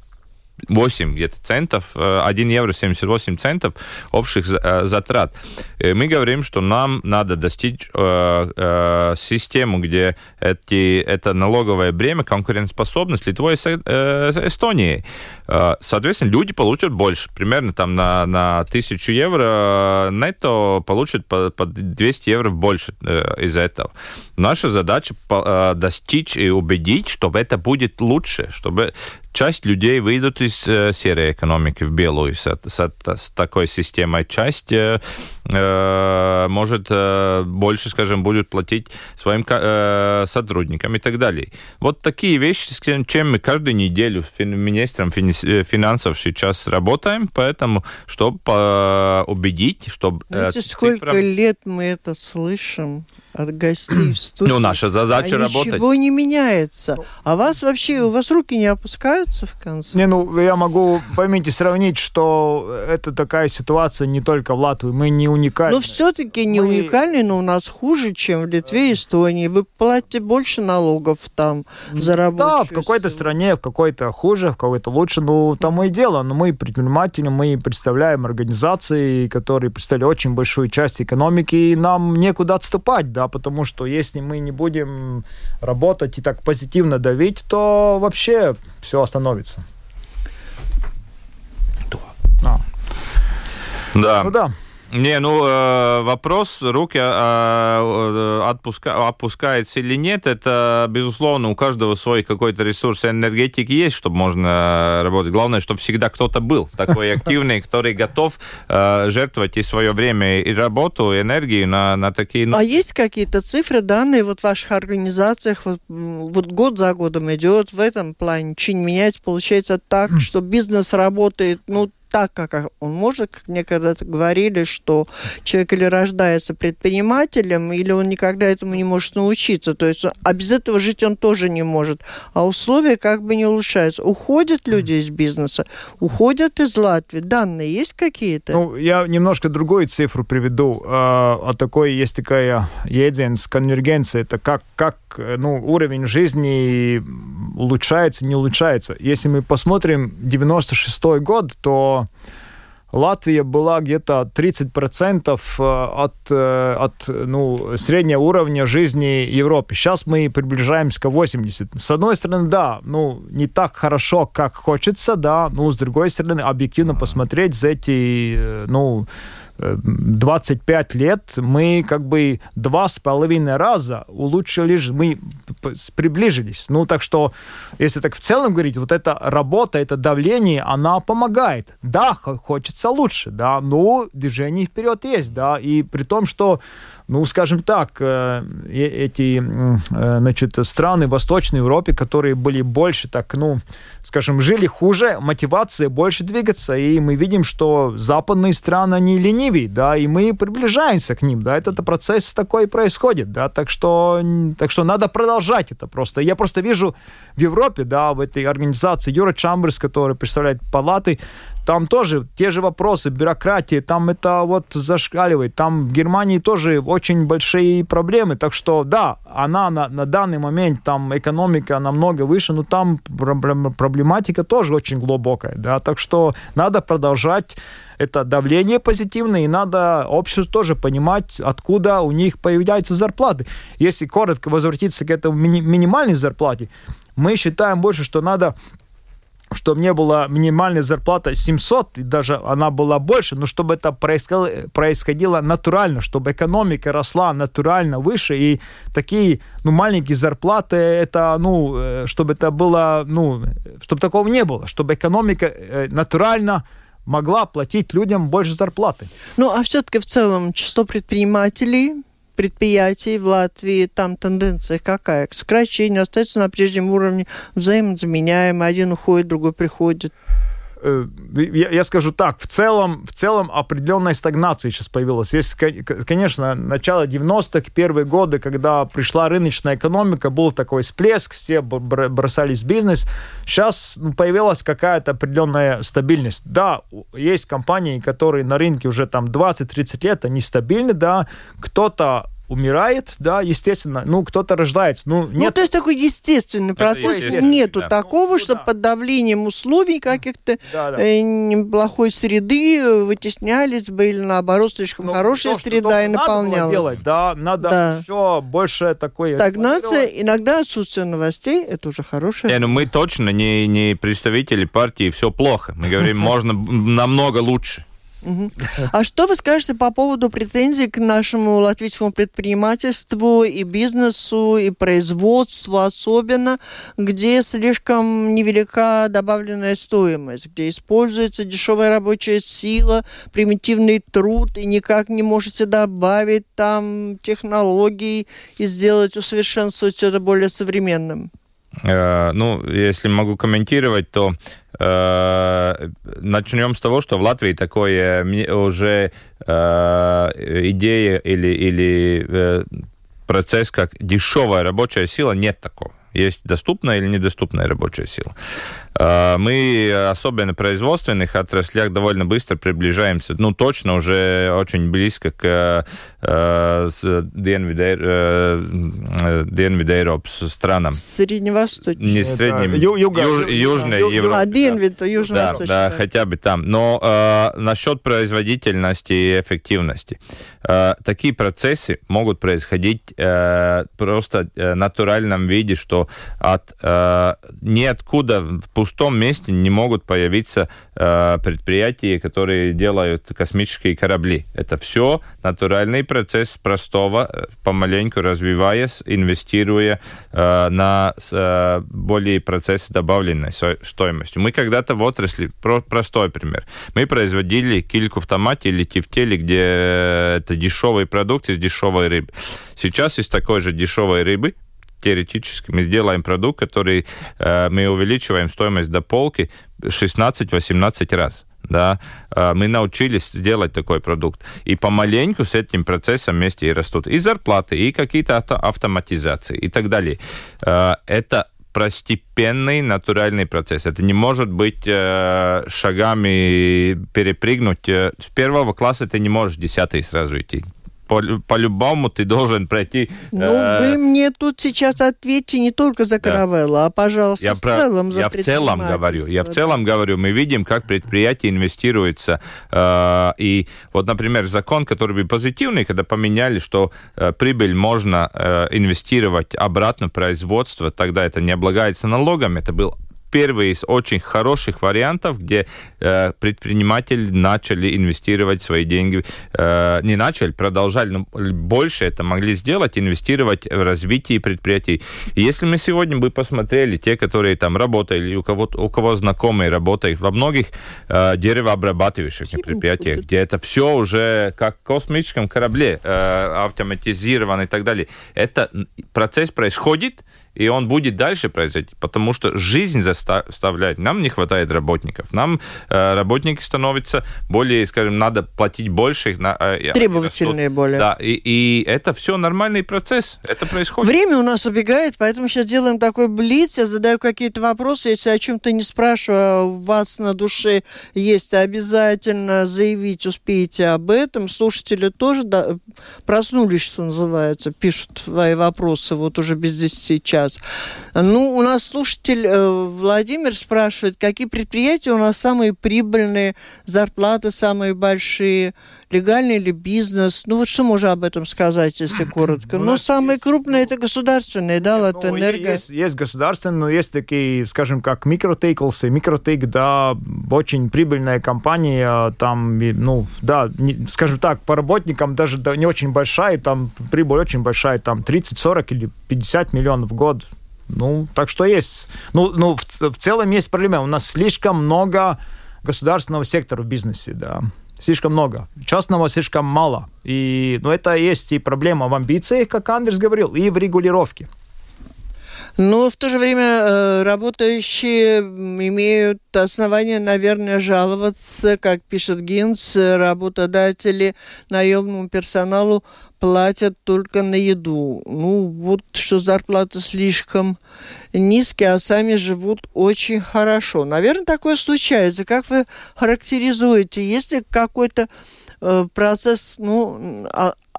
8 где-то центов, э, 1 евро 78 центов общих э, затрат. И мы говорим, что нам надо достичь э, э, систему, где эти, это налоговое бремя, конкурентоспособность Литвой э, с Эстонией. Э, Соответственно, люди получат больше. Примерно там на, на 1000 евро э, нетто получат по, по 200 евро больше э, из этого. Наша задача э, достичь и убедить, чтобы это будет лучше, чтобы часть людей выйдут из э, серой экономики в белую с, с- с такой системой. Часть э, э, может э, больше, скажем, будет платить своим э, сотрудникам и так далее. Вот такие вещи, с чем мы каждую неделю с министром э, финансов сейчас работаем, поэтому, чтобы э, убедить, чтобы... э, Знаете, сколько цифрам- лет мы это слышим от гостей в студии? Ну, наша задача а работать. ничего не меняется. А вас вообще, у вас руки не опускаются в конце? Не, ну, я могу, поймите, сравнить, что это такая ситуация не только в Латвии. Мы не уникальны. Но все-таки не Мы- уникальный, но у нас хуже, чем в Литве и Эстонии. Вы платите больше налогов там за рабочую Да, в какой-то силу. стране, в какой-то хуже, в какой-то лучше. Ну, тому и дело. Но мы предприниматели, мы представляем организации, которые представляют очень большую часть экономики, и нам некуда отступать, да, потому что если мы не будем работать и так позитивно давить, то вообще все остановится. Да. ну да. Не, ну э, вопрос, руки э, отпуска, опускается или нет, это, безусловно, у каждого свой какой-то ресурс энергетики есть, чтобы можно работать. Главное, чтобы всегда кто-то был такой активный, который готов э, жертвовать и свое время, и работу, и энергию на, на такие... А есть какие-то цифры, данные вот в ваших организациях, вот, вот год за годом идет в этом плане, не меняется, получается так, что бизнес работает, ну, так, как он может, как мне когда-то говорили, что человек или рождается предпринимателем, или он никогда этому не может научиться. То есть, а без этого жить он тоже не может. А условия как бы не улучшаются. Уходят люди из бизнеса, уходят из Латвии. Данные есть какие-то? Ну, я немножко другую цифру приведу. А такой есть такая единица конвергенция. Это как, как ну, уровень жизни улучшается, не улучшается. Если мы посмотрим 96 год, то Латвия была где-то 30% э, от, э, от ну, среднего уровня жизни Европы. Сейчас мы приближаемся к 80%. С одной стороны, да, ну, не так хорошо, как хочется, да, но с другой стороны, объективно посмотреть за эти, э, ну, 25 лет мы как бы два с половиной раза улучшили, мы приближились. Ну, так что, если так в целом говорить, вот эта работа, это давление, она помогает. Да, хочется лучше, да, но движение вперед есть, да, и при том, что ну, скажем так, э, эти, э, значит, страны Восточной Европы, которые были больше так, ну, скажем, жили хуже, мотивация больше двигаться, и мы видим, что западные страны, они ленивые, да, и мы приближаемся к ним, да, этот процесс такой происходит, да, так что, так что надо продолжать это просто. Я просто вижу в Европе, да, в этой организации Юра Чамберс, который представляет палаты, там тоже те же вопросы, бюрократии, там это вот зашкаливает. Там в Германии тоже очень большие проблемы. Так что, да, она на, на данный момент, там экономика намного выше, но там проблематика тоже очень глубокая. Да? Так что надо продолжать это давление позитивное, и надо обществу тоже понимать, откуда у них появляются зарплаты. Если коротко возвратиться к этому мини- минимальной зарплате, мы считаем больше, что надо что мне была минимальная зарплата 700, и даже она была больше, но чтобы это происходило, происходило натурально, чтобы экономика росла натурально выше, и такие, ну, маленькие зарплаты, это, ну, э, чтобы это было, ну, чтобы такого не было, чтобы экономика э, натурально могла платить людям больше зарплаты. Ну, а все-таки в целом число предпринимателей предприятий в Латвии, там тенденция какая? К сокращению, остается на прежнем уровне, взаимозаменяемый, один уходит, другой приходит я, я скажу так, в целом, в целом определенная стагнация сейчас появилась. Есть, конечно, начало 90-х, первые годы, когда пришла рыночная экономика, был такой всплеск, все бросались в бизнес. Сейчас ну, появилась какая-то определенная стабильность. Да, есть компании, которые на рынке уже там 20-30 лет, они стабильны, да, кто-то умирает, да, естественно, ну, кто-то рождается. Ну, ну нет... ну то есть такой естественный процесс. Нету да. такого, ну, что да. под давлением условий каких-то да, да. Э, плохой среды э, вытеснялись бы или наоборот слишком ну, хорошая то, среда и наполнялась. делать, да, надо да. еще больше такое... Стагнация, иногда отсутствие новостей, это уже хорошее. Не, ну мы точно не, не представители партии «все плохо». Мы говорим, можно намного лучше. А что вы скажете по поводу претензий к нашему латвийскому предпринимательству и бизнесу, и производству особенно, где слишком невелика добавленная стоимость, где используется дешевая рабочая сила, примитивный труд, и никак не можете добавить там технологий и сделать, усовершенствовать это более современным? Э, ну, если могу комментировать, то начнем с того, что в Латвии такое уже э, идея или, или э, процесс, как дешевая рабочая сила, нет такого. Есть доступная или недоступная рабочая сила. А, мы, особенно в производственных отраслях, довольно быстро приближаемся, ну, точно уже очень близко к э, Dienvidu Eiropas странам. Средневосточной. Не среднем, Ю, юга, юж, Южной юг, Европы. А, Dienvidu, южно Да, да, хотя бы там. Но э, насчет производительности и эффективности. Э, такие процессы могут происходить э, просто в натуральном виде, что от э, ниоткуда в пустом месте не могут появиться э, предприятия, которые делают космические корабли. Это все натуральный процесс простого, э, помаленьку развиваясь, инвестируя э, на э, более процесс добавленной стоимости. Мы когда-то в отрасли, про, простой пример, мы производили кильку в томате или тефтели, где это дешевый продукт из дешевой рыбы. Сейчас из такой же дешевой рыбы теоретически мы сделаем продукт, который э, мы увеличиваем стоимость до полки 16-18 раз. Да, э, мы научились сделать такой продукт. И помаленьку с этим процессом вместе и растут и зарплаты, и какие-то авто автоматизации и так далее. Э, это простепенный натуральный процесс. Это не может быть э, шагами перепрыгнуть. С первого класса ты не можешь десятый сразу идти по-любому ты должен пройти... Ну, э... вы мне тут сейчас ответьте не только за Каравеллу, да. а, пожалуйста, я в про... целом за Я в целом говорю, я в целом говорю, мы видим, как предприятие инвестируется. Э, и вот, например, закон, который бы позитивный, когда поменяли, что э, прибыль можно э, инвестировать обратно в производство, тогда это не облагается налогами, это был первый из очень хороших вариантов, где э, предприниматели начали инвестировать свои деньги, э, не начали, продолжали, но больше это могли сделать, инвестировать в развитие предприятий. И если мы сегодня бы посмотрели, те, которые там работали, у кого, у кого знакомые работают во многих э, деревообрабатывающих предприятиях, где это все уже как в космическом корабле э, автоматизировано и так далее, это процесс происходит, и он будет дальше произойти, потому что жизнь заставляет. Нам не хватает работников. Нам э, работники становятся более, скажем, надо платить больше. На, э, Требовательные более. Да, и, и это все нормальный процесс. Это происходит. Время у нас убегает, поэтому сейчас делаем такой блиц. Я задаю какие-то вопросы. Если о чем-то не спрашиваю, а у вас на душе есть, обязательно заявить успеете об этом. Слушатели тоже да, проснулись, что называется, пишут свои вопросы вот уже без 10 час сейчас. Ну, у нас слушатель э, Владимир спрашивает, какие предприятия у нас самые прибыльные, зарплаты самые большие, легальный ли бизнес? Ну, вот что можно об этом сказать, если коротко? Ну, самые есть... крупные это государственные, да, Латэнерго. Ну, есть, есть государственные, но есть такие, скажем, как Микротейклсы. Микротейк, да, очень прибыльная компания, там, ну, да, не, скажем так, по работникам даже да, не очень большая, там прибыль очень большая, там 30, 40 или 50 миллионов в год. Ну, так что есть. Ну, ну в, в целом есть проблема. У нас слишком много государственного сектора в бизнесе, да слишком много, частного слишком мало. И, ну, это есть и проблема в амбициях, как Андрес говорил, и в регулировке. Но в то же время э, работающие имеют основания, наверное, жаловаться, как пишет Гинс, работодатели наемному персоналу платят только на еду. Ну, вот что зарплата слишком низкие, а сами живут очень хорошо. Наверное, такое случается. Как вы характеризуете? Есть ли какой-то э, процесс ну,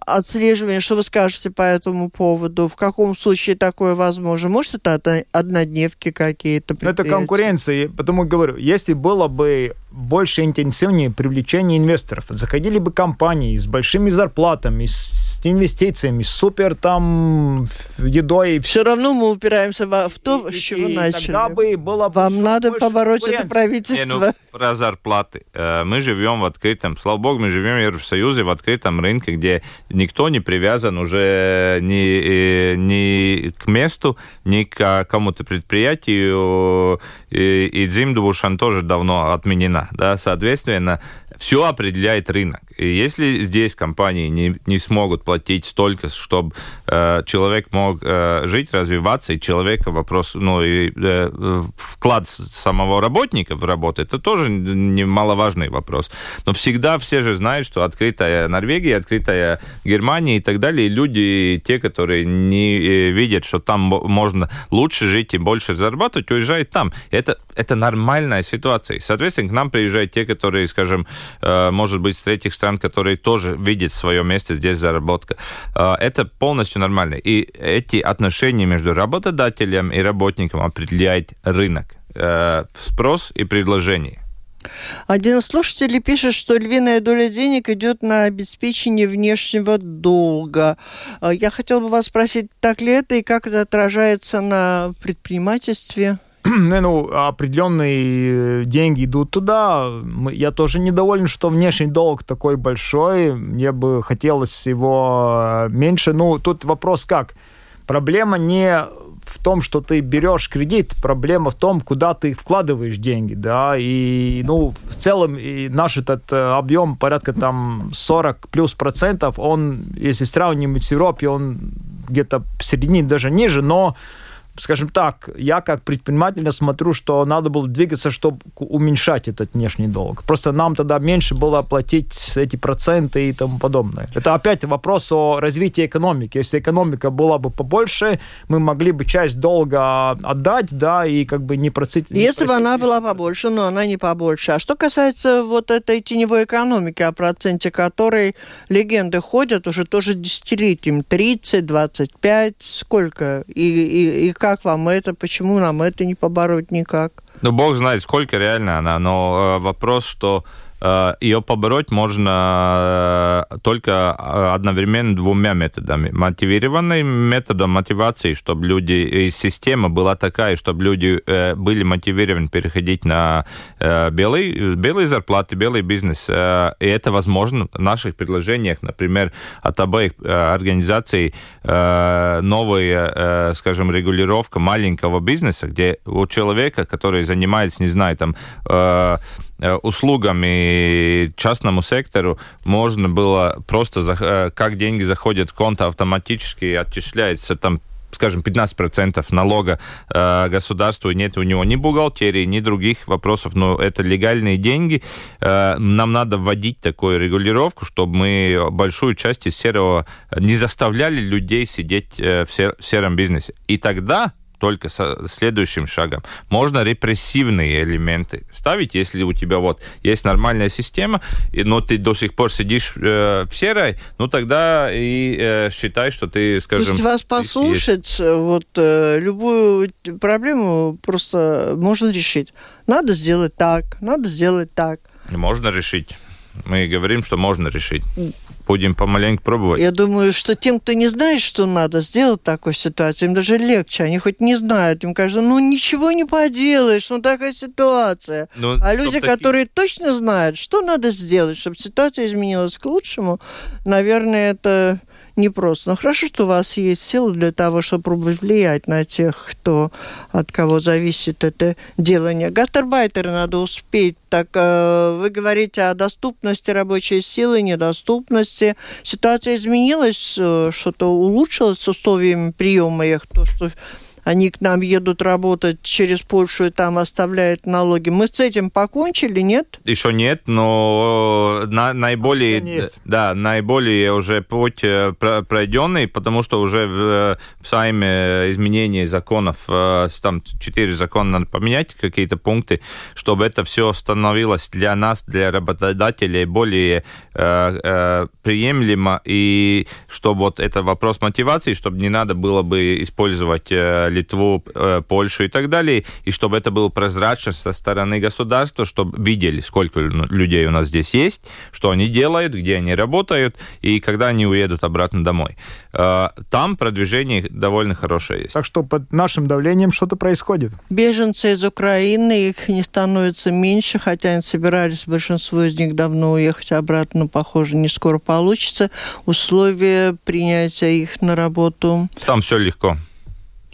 отслеживания, что вы скажете по этому поводу? В каком случае такое возможно? Может, это однодневки какие-то? Ну, это конкуренция. Потому говорю, если было бы больше интенсивнее привлечение инвесторов. Заходили бы компании с большими зарплатами, с инвестициями, с супер там едой. Все равно мы упираемся в, в то, и, с чего и начали. Тогда бы было Вам надо побороть это правительство. Не, ну, про зарплаты. Э, мы живем в открытом, слава богу, мы живем в Евросоюзе, в открытом рынке, где никто не привязан уже ни, э, ни к месту, ни к кому-то предприятию. И, и Дзимдубушан тоже давно отменена да, соответственно, все определяет рынок. И если здесь компании не, не смогут платить столько, чтобы э, человек мог э, жить, развиваться, и человека вопрос, ну, и э, вклад самого работника в работу, это тоже немаловажный вопрос. Но всегда все же знают, что открытая Норвегия, открытая Германия и так далее, и люди, те, которые не э, видят, что там можно лучше жить и больше зарабатывать, уезжают там. Это, это нормальная ситуация. Соответственно, к нам приезжают те, которые, скажем, может быть, с третьих стран, которые тоже видят свое место здесь заработка. Э, это полностью нормально. И эти отношения между работодателем и работником определяет рынок. Э, спрос и предложение. Один из слушателей пишет, что львиная доля денег идет на обеспечение внешнего долга. Я хотел бы вас спросить, так ли это и как это отражается на предпринимательстве? ну, определенные деньги идут туда. Я тоже недоволен, что внешний долг такой большой. Мне бы хотелось его меньше. Ну, тут вопрос как? Проблема не в том, что ты берешь кредит, проблема в том, куда ты вкладываешь деньги, да, и, ну, в целом и наш этот э, объем порядка там 40 плюс процентов, он, если сравнивать с Европой, он где-то в середине даже ниже, но скажем так, я как предприниматель смотрю, что надо было двигаться, чтобы уменьшать этот внешний долг. Просто нам тогда меньше было платить эти проценты и тому подобное. Это опять вопрос о развитии экономики. Если экономика была бы побольше, мы могли бы часть долга отдать, да, и как бы не процить. Если бы она была побольше, но она не побольше. А что касается вот этой теневой экономики, о проценте которой легенды ходят уже тоже десятилетием, 30, 25, сколько? И, и, и как вам это, почему нам это не побороть никак? Ну, бог знает, сколько реально она, но э, вопрос, что ее побороть можно э, только э, одновременно двумя методами. Мотивированным методом мотивации, чтобы люди, и система была такая, чтобы люди были мотивированы переходить на белый, белые зарплаты, белый бизнес. И это возможно в наших предложениях, например, от обоих организаций новая, скажем, регулировка маленького бизнеса, где у человека, который занимается, не знаю, там, Э, услугами частному сектору можно было просто, э, как деньги заходят в конто, автоматически отчисляется там скажем, 15% налога э, государству, нет у него ни бухгалтерии, ни других вопросов, но это легальные деньги. Э, нам надо вводить такую регулировку, чтобы мы большую часть из серого не заставляли людей сидеть э, в, сер- в сером бизнесе. И тогда только со следующим шагом. Можно репрессивные элементы ставить, если у тебя вот есть нормальная система, но ты до сих пор сидишь э, в серой, ну тогда и э, считай, что ты, скажем... То есть вас послушать, есть. Вот э, любую проблему просто можно решить. Надо сделать так, надо сделать так. Можно решить. Мы говорим, что можно решить. Будем помаленьку пробовать. Я думаю, что тем, кто не знает, что надо сделать в такой ситуации, им даже легче. Они хоть не знают. Им кажется, ну ничего не поделаешь, ну такая ситуация. Ну, а люди, таки... которые точно знают, что надо сделать, чтобы ситуация изменилась к лучшему, наверное, это непросто. Но хорошо, что у вас есть силы для того, чтобы пробовать влиять на тех, кто, от кого зависит это делание. Гастарбайтеры надо успеть. Так э, вы говорите о доступности рабочей силы, недоступности. Ситуация изменилась, э, что-то улучшилось с условиями приема их, то, что они к нам едут работать через Польшу и там оставляют налоги. Мы с этим покончили, нет? Еще нет, но на, наиболее, да, наиболее уже путь э, пройденный, потому что уже в, в Сайме изменение законов, э, там четыре закона надо поменять, какие-то пункты, чтобы это все становилось для нас, для работодателей более э, э, приемлемо, и чтобы вот это вопрос мотивации, чтобы не надо было бы использовать э, Литву, э, Польшу и так далее, и чтобы это было прозрачно со стороны государства, чтобы видели, сколько людей у нас здесь есть, что они делают, где они работают, и когда они уедут обратно домой. Э, там продвижение довольно хорошее есть. Так что под нашим давлением что-то происходит. Беженцы из Украины, их не становится меньше, хотя они собирались, большинство из них давно уехать обратно, но, похоже, не скоро получится. Условия принятия их на работу. Там все легко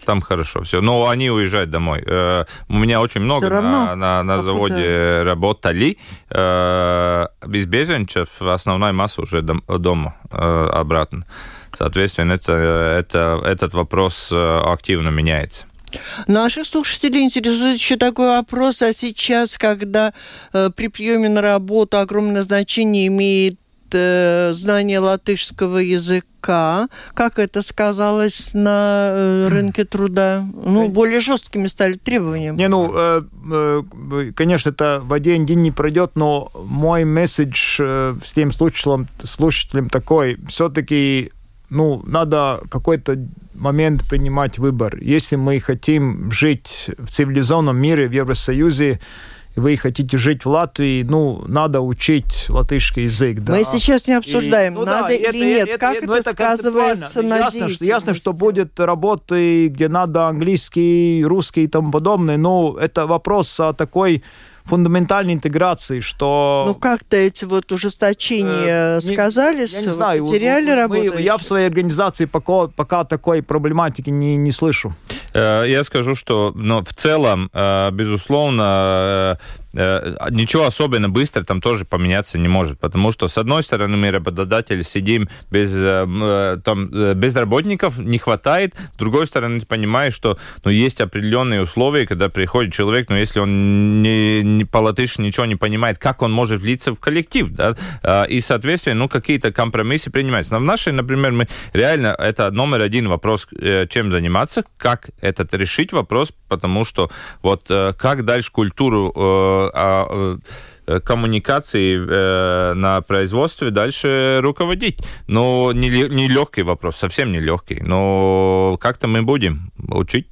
там хорошо все. Но они уезжают домой. Э, у меня очень много на, на, на заводе работали. Э, без беженцев основная масса уже дома э, обратно. Соответственно, это, это, этот вопрос активно меняется. Наших слушателей интересует еще такой вопрос. А сейчас, когда э, при приеме на работу огромное значение имеет э, знание латышского языка, как это сказалось на э, рынке труда? Ну, более жесткими стали требования. Не, ну, э, э, конечно, это в один день не пройдет, но мой месседж э, с тем слушателям, слушателям такой, все-таки, ну, надо какой-то момент принимать выбор. Если мы хотим жить в цивилизованном мире, в Евросоюзе, вы хотите жить в Латвии, ну, надо учить латышский язык. Да. Мы сейчас не обсуждаем, И, ну, надо да, или это, нет, это, как это, ну, это сказывается на ясно, что, ясно, что будет работы, где надо английский, русский и тому подобное, но это вопрос о такой фундаментальной интеграции, что... Ну, как-то эти вот ужесточения Э, не- сказались, я не знаю, потеряли работу? Я в своей организации пока, пока такой проблематики не, не слышу. Э, Я скажу, что ну, в целом, э, безусловно, э, ничего особенно быстро там тоже поменяться не может, потому что, с одной стороны, мы, работодатели, сидим без, э, э, там, э, без работников, не хватает, с другой стороны, ты понимаешь, что ну, есть определенные условия, когда приходит человек, но если он не, не по-латыше ничего не понимает, как он может влиться в коллектив, да, и, соответственно, ну, какие-то компромиссы принимаются. Но в нашей, например, мы реально, это номер один вопрос, э, чем заниматься, как этот решить вопрос, потому что вот э, как дальше культуру э, а, э, коммуникации э, на производстве дальше руководить. Но не, не легкий вопрос, совсем не легкий. Но как-то мы будем учить.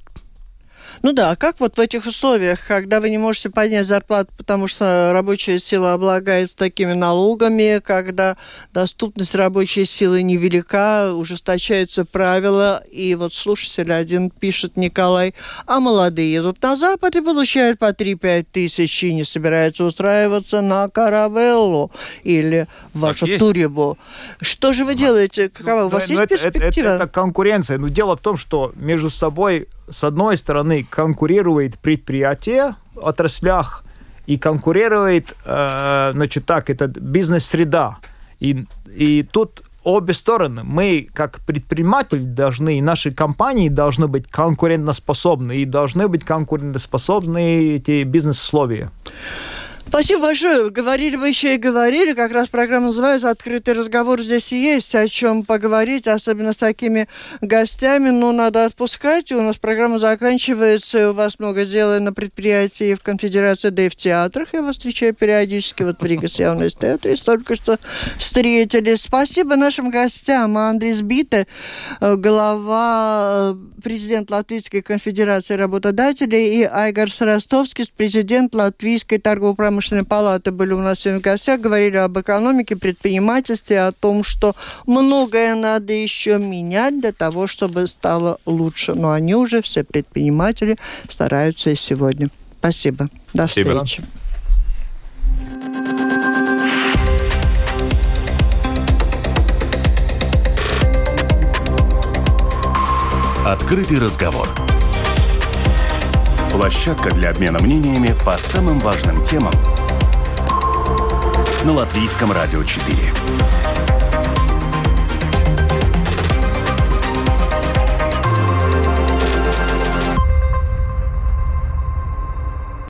Ну да, а как вот в этих условиях, когда вы не можете поднять зарплату, потому что рабочая сила облагается такими налогами, когда доступность рабочей силы невелика, ужесточаются правила, и вот слушатель один пишет, Николай, а молодые едут на Запад и получают по 3-5 тысяч и не собираются устраиваться на Каравеллу или вашу есть. Турибу. Что же вы делаете? Какова у вас Ну, есть это, это- перспектива? это- это конкуренция. Но дело в том, что между собой, с одной стороны, конкурирует предприятие в отраслях и конкурирует, э, значит так, это бизнес-среда. И, и тут обе стороны. Мы, как предприниматели, должны, и наши компании должны быть конкурентоспособны, и должны быть конкурентоспособны эти бизнес-условия. Спасибо большое. Говорили вы еще и говорили. Как раз программа называется «Открытый разговор». Здесь есть о чем поговорить, особенно с такими гостями. Но надо отпускать. У нас программа заканчивается. И у вас много дела на предприятии в Конфедерации, да и в театрах. Я вас встречаю периодически. Вот в Рига Явной театре только что встретились. Спасибо нашим гостям. Андрей Сбита, э, глава, э, президент Латвийской конфедерации работодателей, и Айгар Сарастовский, президент Латвийской торгово-промышленной палаты были у нас сегодня в гостях, говорили об экономике, предпринимательстве, о том, что многое надо еще менять для того, чтобы стало лучше. Но они уже, все предприниматели, стараются и сегодня. Спасибо. До Спасибо. встречи. Открытый разговор. Площадка для обмена мнениями по самым важным темам на Латвийском радио 4.